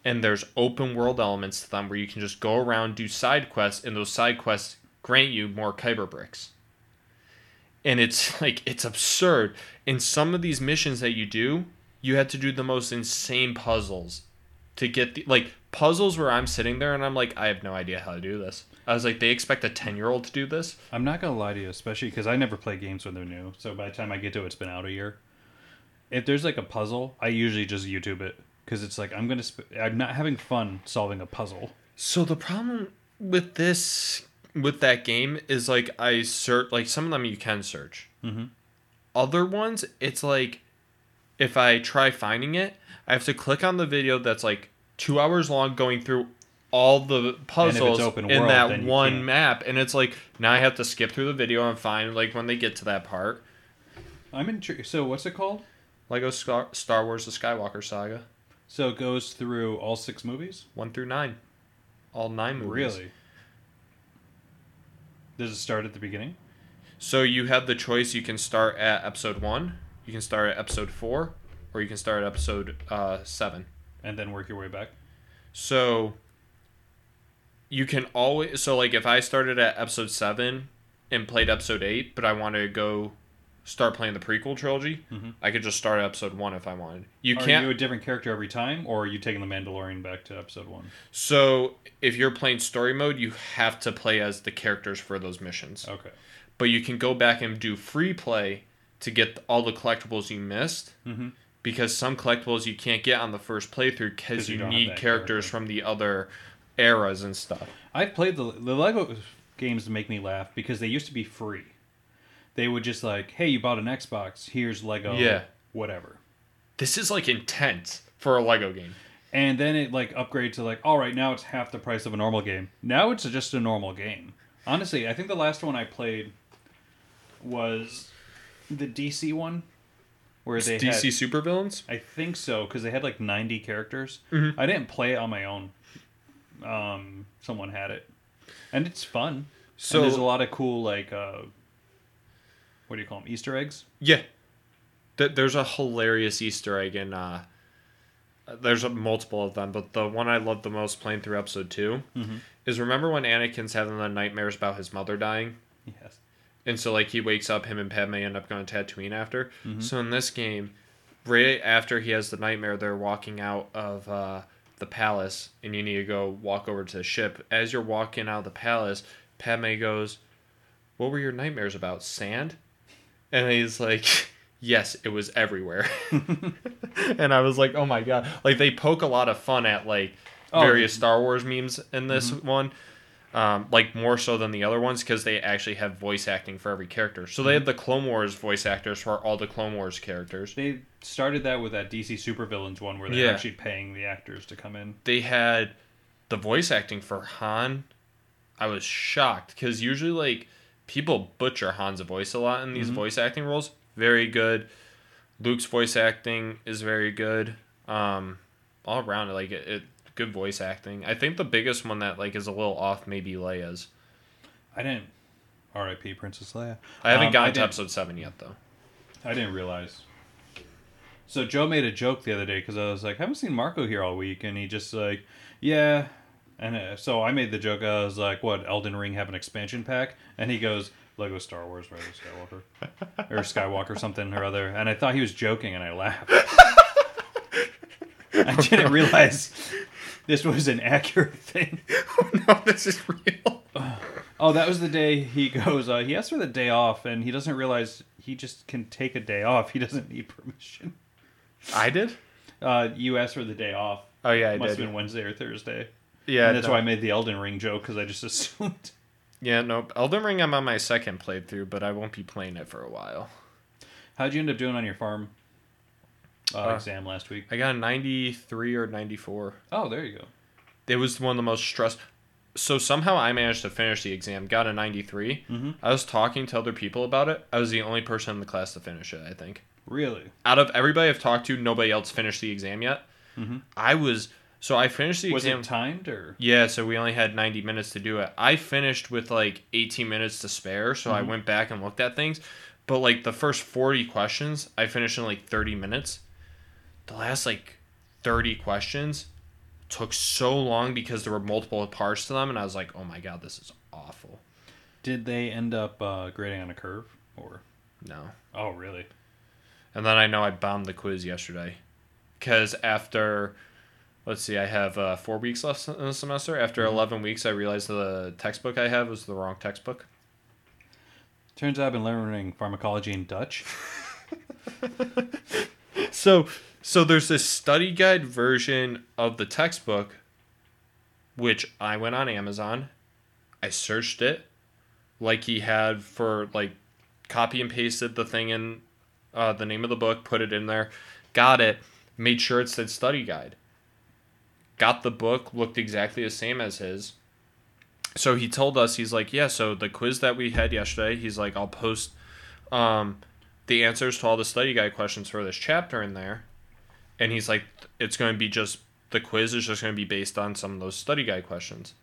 and there's open world elements to them where you can just go around do side quests and those side quests grant you more kyber bricks. And it's [laughs] like it's absurd. In some of these missions that you do you have to do the most insane puzzles to get the like puzzles where i'm sitting there and i'm like i have no idea how to do this i was like they expect a 10 year old to do this I'm not gonna lie to you, especially because I never play games when they're new. So by the time I get to it, it's been out a year. If there's like a puzzle, I usually just YouTube it because it's like I'm gonna. Sp- I'm not having fun solving a puzzle. So the problem with this with that game is like I search like some of them you can search. Mhm. Other ones it's like if I try finding it, I have to click on the video that's like two hours long going through all the puzzles in world, that one can't. map and it's like now I have to skip through the video and find like when they get to that part. I'm intrigued. So what's it called? Lego Star, Star Wars The Skywalker Saga. So it goes through all six movies. One through nine. All nine movies. Really? Does it start at the beginning? So you have the choice. You can start at episode one, you can start at episode four, or you can start at episode uh, seven. and then work your way back. So you can always. So like if I started at episode seven and played episode eight, but I wanted to go start playing the prequel trilogy, Mhm. I could just start episode one if I wanted. You are can't. you a different character every time, or are you taking the Mandalorian back to episode one? so if you're playing story mode, you have to play as the characters for those missions. Okay. But you can go back and do free play to get all the collectibles you missed. Mhm. Because some collectibles you can't get on the first playthrough because you you need characters character. from the other eras and stuff. I've played the the Lego games to make me laugh because they used to be free. They would just like, hey, you bought an Xbox, here's Lego, Yeah. whatever. This is like intense for a Lego game. And then it like upgrade to like, all right, now it's half the price of a normal game. Now it's just a normal game. Honestly, I think the last one I played was the DC one, where they DC had, supervillains? I think so because they had like ninety characters. Mhm. I didn't play it on my own. Um, someone had it, and it's fun. So So- there's a lot of cool like, uh, what do you call them? Easter eggs. Yeah. Th- There's a hilarious Easter egg in uh, there's a multiple of them, but the one I love the most playing through episode 2 is remember when Anakin's having the nightmares about his mother dying? Yes. And so like he wakes up, him and Padme end up going to Tatooine after. So in this game, right after he has the nightmare, they're walking out of uh, the palace, and you need to go walk over to the ship. As you're walking out of the palace, Padme goes, "What were your nightmares about? Sand?" And he's like, [laughs] "Yes, it was everywhere." [laughs] [laughs] and I was like, "Oh my god!" Like they poke a lot of fun at like Oh. various Star Wars memes in this mm-hmm. one um, like more so than the other ones because they actually have voice acting for every character. So they have the Clone Wars voice actors for all the Clone Wars characters. They started that with that DC Supervillains one where they're Yeah. actually paying the actors to come in. They had the voice acting for Han. I was shocked because usually like people butcher Han's voice a lot in these voice acting roles. Very good. Luke's voice acting is very good. Um, all around like it, it good voice acting. I think the biggest one that like is a little off maybe Leia's. I didn't. R.I.P. Princess Leia. I haven't Um, gotten I to episode seven yet though. I didn't realize. So Joe made a joke the other day because I was like, I haven't seen Marco here all week, and he just like, yeah. And uh, so I made the joke. I was like, "What? Elden Ring have an expansion pack?" And he goes, "Lego Star Wars, Rise of Skywalker, [laughs] or Skywalker something or other." And I thought he was joking, and I laughed. [laughs] I didn't realize this was an accurate [laughs] thing. oh, no, this is real. [sighs] Oh, that was the day he goes. Uh, he asks for the day off, and he doesn't realize he just can take a day off. He doesn't need permission. I did. Uh, you asked for the day off. Oh yeah, I Must did. have been Wednesday or Thursday. Yeah, and that's no. why I made the Elden Ring joke because I just [laughs] assumed. Yeah, nope. Elden Ring, I'm on my second playthrough, but I won't be playing it for a while. How'd you end up doing on your pharm uh, Uh, exam last week? I got a 93 or 94. Oh, there you go. It was one of the most stress. So somehow I managed to finish the exam, got a 93. Mhm. I was talking to other people about it. I was the only person in the class to finish it, I think. Really? Out of everybody I've talked to, nobody else finished the exam yet. Mhm. I was. So I finished the exam. Was exam. it timed or? Yeah, so we only had 90 minutes to do it. I finished with like 18 minutes to spare, so I went back and looked at things. But like the first 40 questions, I finished in like 30 minutes. The last like 30 questions took so long because there were multiple parts to them, and I was like, oh my god, this is awful. Did they end up uh, grading on a curve or? No. Oh, really? And then I know I bombed the quiz yesterday. Because after, let's see, I have uh, four weeks left in the semester. After 11 weeks, I realized the textbook I have was the wrong textbook. Turns out I've been learning pharmacology in Dutch. [laughs] [laughs] So, so there's this study guide version of the textbook, which I went on Amazon, I searched it, like he had for like, copy and pasted the thing in, uh, the name of the book, put it in there, got it, made sure it said study guide. Got the book, looked exactly the same as his. So he told us he's like, yeah. So the quiz that we had yesterday, he's like, I'll post, um, the answers to all the study guide questions for this chapter in there. And he's like, it's going to be just, the quiz is just going to be based on some of those study guide questions.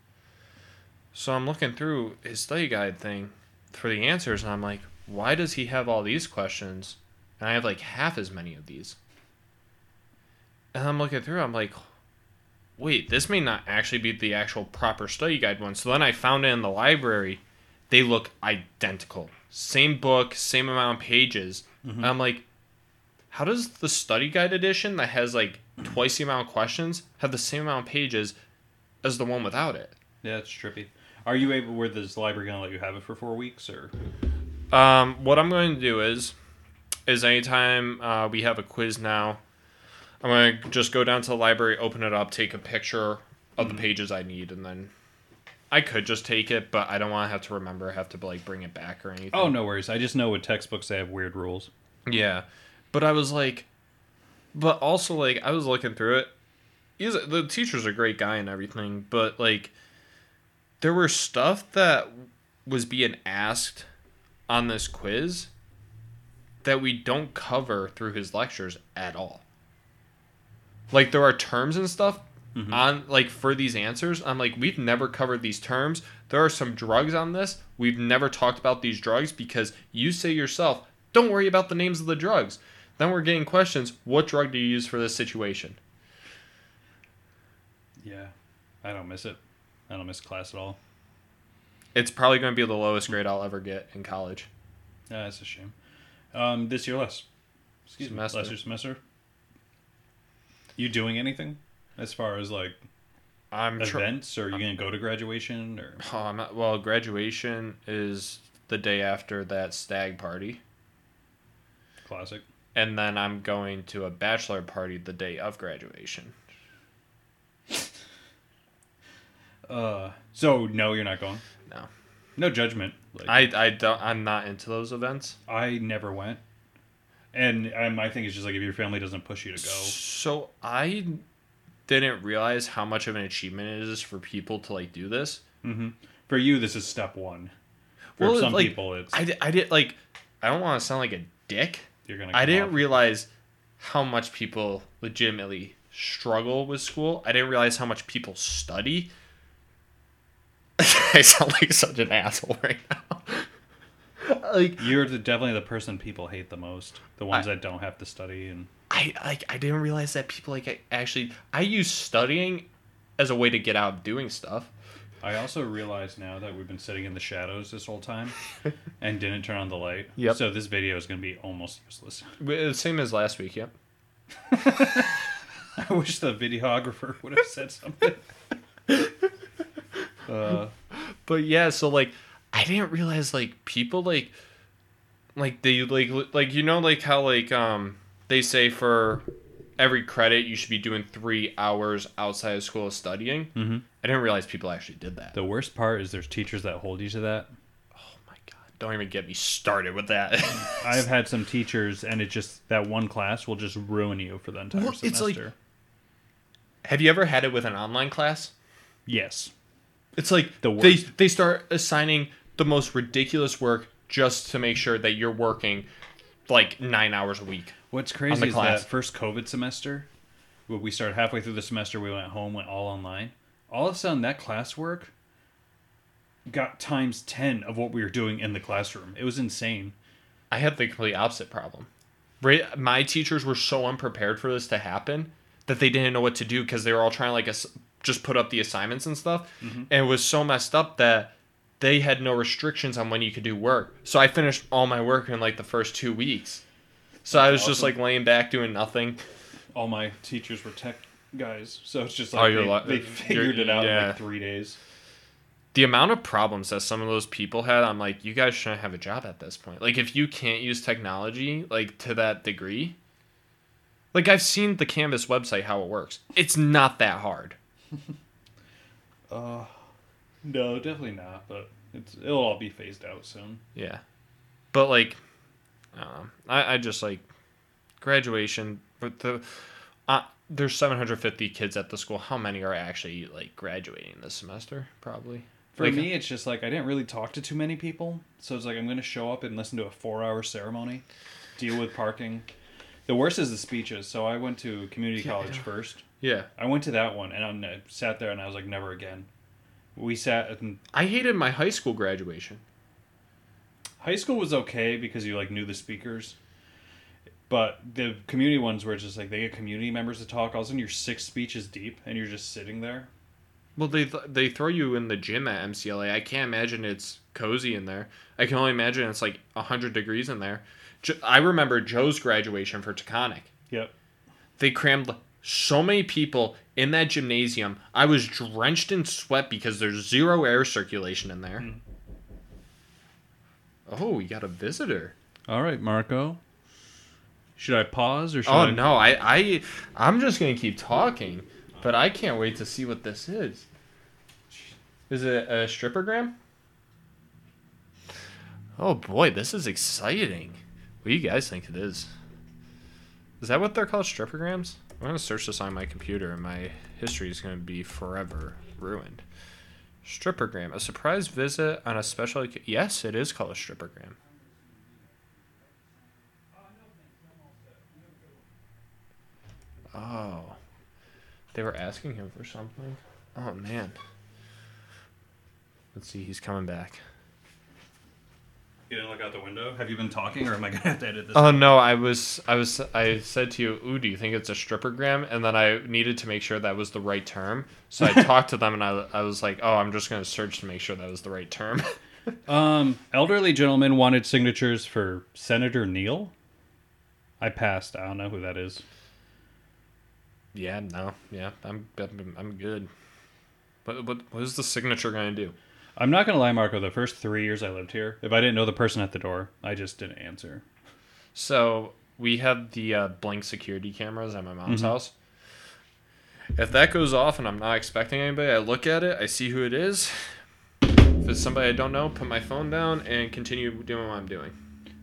So I'm looking through his study guide thing for the answers, and I'm like, why does he have all these questions? And I have like half as many of these. And I'm looking through, I'm like, wait, this may not actually be the actual proper study guide one. So then I found it in the library. They look identical. Same book, same amount of pages. And I'm like, how does the study guide edition that has like twice the amount of questions have the same amount of pages as the one without it? Yeah, it's trippy. Are you able? Were this library gonna let you have it for four weeks or? Um, what I'm going to do is, is anytime uh, we have a quiz now, I'm going to just go down to the library, open it up, take a picture of the pages I need, and then I could just take it, but I don't want to have to remember, have to like bring it back or anything. Oh, no worries. I just know with textbooks they have weird rules. Yeah, but I was like, but also like I was looking through it. He's the teacher's a great guy and everything, but like there were stuff that was being asked on this quiz that we don't cover through his lectures at all. Like there are terms and stuff mm-hmm. on like for these answers. I'm like we've never covered these terms. There are some drugs on this. We've never talked about these drugs because you say yourself, don't worry about the names of the drugs. Then we're getting questions, what drug do you use for this situation? Yeah, I don't miss it. I don't miss class at all. It's probably going to be the lowest grade I'll ever get in college. Yeah, that's a shame. Um, this year less. Excuse Semester. me, last year semester. You doing anything as far as like I'm tr- events, or are you gonna go to graduation, or oh, I'm not, well, graduation is the day after that stag party. classic? And then I'm going to a bachelor party the day of graduation. [laughs] Uh, so no, you're not going. No. No judgment. Like, I, I don't I'm not into those events. I never went, and um, I think it's just like if your family doesn't push you to go. So I didn't realize how much of an achievement it is for people to like do this. hmm For you, this is step one. For Well, some like, people, it's I, I did like I don't want to sound like a dick. You're gonna. I didn't off- realize how much people legitimately struggle with school. I didn't realize how much people study. [laughs] I sound like such an asshole right now. [laughs] like You're the, definitely the person people hate the most. The ones I- that don't have to study and. I like I didn't realize that people like actually I use studying as a way to get out of doing stuff. I also realize now that we've been sitting in the shadows this whole time [laughs] and didn't turn on the light. Yep. So this video is going to be almost useless. Uh, Same as last week, yep. [laughs] I wish the videographer [laughs] would have said something. uh, But yeah, so like I didn't realize like people like like they like like you know like how like um they say for every credit you should be doing three hours outside of school studying. Mhm. I didn't realize people actually did that. the worst part is there's teachers that hold you to that. oh my god! Don't even get me started with that. [laughs] I've had some teachers, and it just that one class will just ruin you for the entire Well, it's semester. like- Have you ever had it with an online class? yes, It's like The they worst. they start assigning the most ridiculous work just to make sure that you're working like nine hours a week. What's crazy is class. that first COVID semester, when we started halfway through the semester, we went home, went all online. All of a sudden, that classwork got times 10 of what we were doing in the classroom. It was insane. I had the complete opposite problem. My teachers were so unprepared for this to happen that they didn't know what to do because they were all trying to like ass- just put up the assignments and stuff, mm-hmm. and it was so messed up that they had no restrictions on when you could do work. So I finished all my work in like the first two weeks. So I was just like laying back doing nothing. All my teachers were tech guys, so it's just Oh, like you're they, li- they figured it out in like three days. The amount of problems that some of those people had, I'm like, you guys shouldn't have a job at this point. Like, if you can't use technology like to that degree, like I've seen the Canvas website how it works. It's not that hard. [laughs] Uh, no, definitely not, but it's, it'll all be phased out soon. Yeah, but like, um, I I just like graduation. But the uh, there's 750 kids at the school. How many are actually like graduating this semester? Probably. For Like- me, it's just like I didn't really talk to too many people, so it's like I'm gonna show up and listen to a four-hour ceremony, deal with parking. The worst is the speeches. So I went to community Yeah. college first. Yeah, I went to that one and I sat there and I was like, never again. We sat in I hated my high school graduation. high school was okay because you like knew the speakers, but the community ones were just like they get community members to talk. All of a sudden, you're six speeches deep and you're just sitting there. Well, they th- they throw you in the gym at MCLA. I can't imagine it's cozy in there. I can only imagine it's like hundred degrees in there. Jo- I remember Joe's graduation for Taconic. Yep. They crammed so many people in that gymnasium. I was drenched in sweat because there's zero air circulation in there. Mm. Oh, we got a visitor. All right, Marco. Should I pause or should Oh I? no, I I I'm just gonna keep talking, but I can't wait to see what this is. Is it a strippergram? Oh boy, this is exciting. What do you guys think it is? Is that what they're called, strippergrams? I'm gonna search this on my computer, and my history is gonna be forever ruined. Strippergram, a surprise visit on a special. Yes, it is called a strippergram. Oh. They were asking him for something. Oh man. Let's see, he's coming back. You didn't look out the window. Have you been talking, or am I gonna [laughs] have to edit this? Oh no, I was I was I said to you, "Ooh, do you think it's a strippergram?" And then I needed to make sure that was the right term. So I [laughs] talked to them and I, I was like, "Oh, I'm just going to search to make sure that was the right term." [laughs] Um, elderly gentleman wanted signatures for Senator Neal. I passed. I don't know who that is. yeah, no. Yeah, I'm I'm, I'm good. But what what is the signature going to do? I'm not gonna lie, Marco. The first three years I lived here, if I didn't know the person at the door, I just didn't answer. So, we have the uh, blank security cameras at my mom's house. If that goes off and I'm not expecting anybody, I look at it, I see who it is. If it's somebody I don't know, put my phone down and continue doing what I'm doing.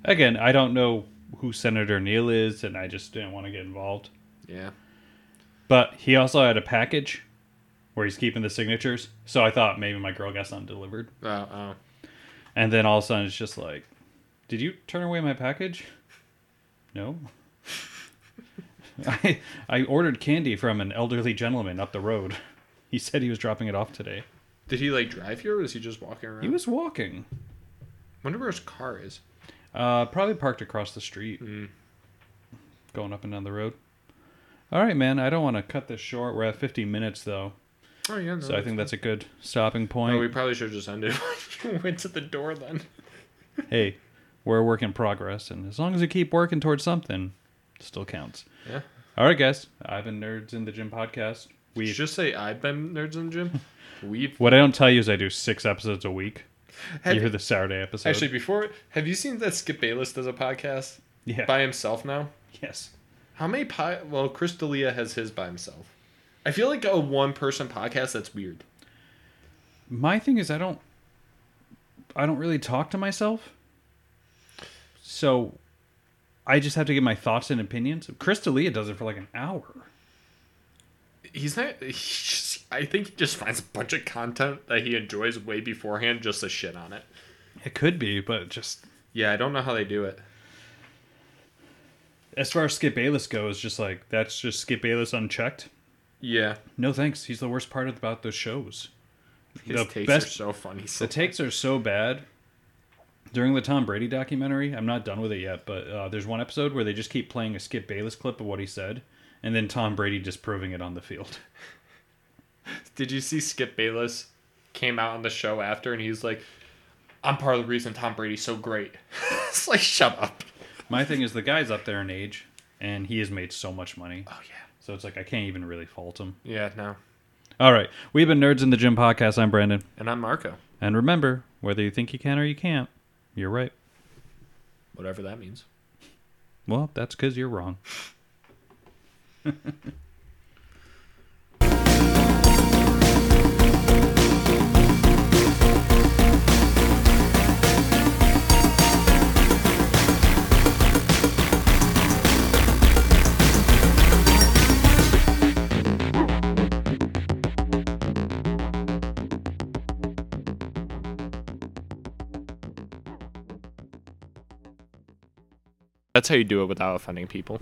Again, I don't know who Senator Neal is, and I just didn't want to get involved. Yeah. But he also had a package where he's keeping the signatures, so I thought maybe my girl got something delivered. Oh, oh. And then all of a sudden, it's just like, "Did you turn away my package?" No. [laughs] I I ordered candy from an elderly gentleman up the road. He said he was dropping it off today. Did he like drive here or was he just walking around? He was walking. Wonder where his car is. Uh, probably parked across the street, Mm. going up and down the road. All right, man. I don't want to cut this short. We're at 50 minutes though, Oh yeah, no, so I think that's a good stopping point. No, we probably should have just ended [laughs] when you went to the door then. hey, we're a work in progress, and as long as you keep working towards something, it still counts. Yeah. All right, guys. I've been Nerds in the Gym podcast. We We just say I've been nerds in the gym. [laughs] We've what I don't tell you is I do six episodes a week. Have you hear the Saturday episode? actually before. Have you seen that Skip Bayless does a podcast yeah. by himself now? yes. How many pi? Well, Chris D'Elia has his by himself. I feel like a one-person podcast. That's weird. My thing is I don't I don't really talk to myself. So I just have to get my thoughts and opinions. Chris D'Elia does it for like an hour. He's not. [laughs] He's just, I think he just finds a bunch of content that he enjoys way beforehand just to shit on it. It could be, but just Yeah, I don't know how they do it. as far as Skip Bayless goes, just like that's just Skip Bayless unchecked. Yeah, No thanks. He's the worst part about those shows. his The takes best- are so funny. The So takes are so bad. During the Tom Brady documentary, I'm not done with it yet, but uh, there's one episode where they just keep playing a Skip Bayless clip of what he said, and then Tom Brady disproving it on the field. [laughs] Did you see Skip Bayless came out on the show after and he's like, I'm part of the reason Tom Brady's so great. [laughs] it's like, shut up. My thing is the guy's up there in age, and he has made so much money. Oh, yeah. So it's like I can't even really fault him. Yeah, no. All right, we've been Nerds in the Gym podcast. I'm Brandon, And I'm Marco. and remember, whether you think you can or you can't, you're right. Whatever that means. Well, that's because you're wrong. [laughs] That's how you do it without offending people.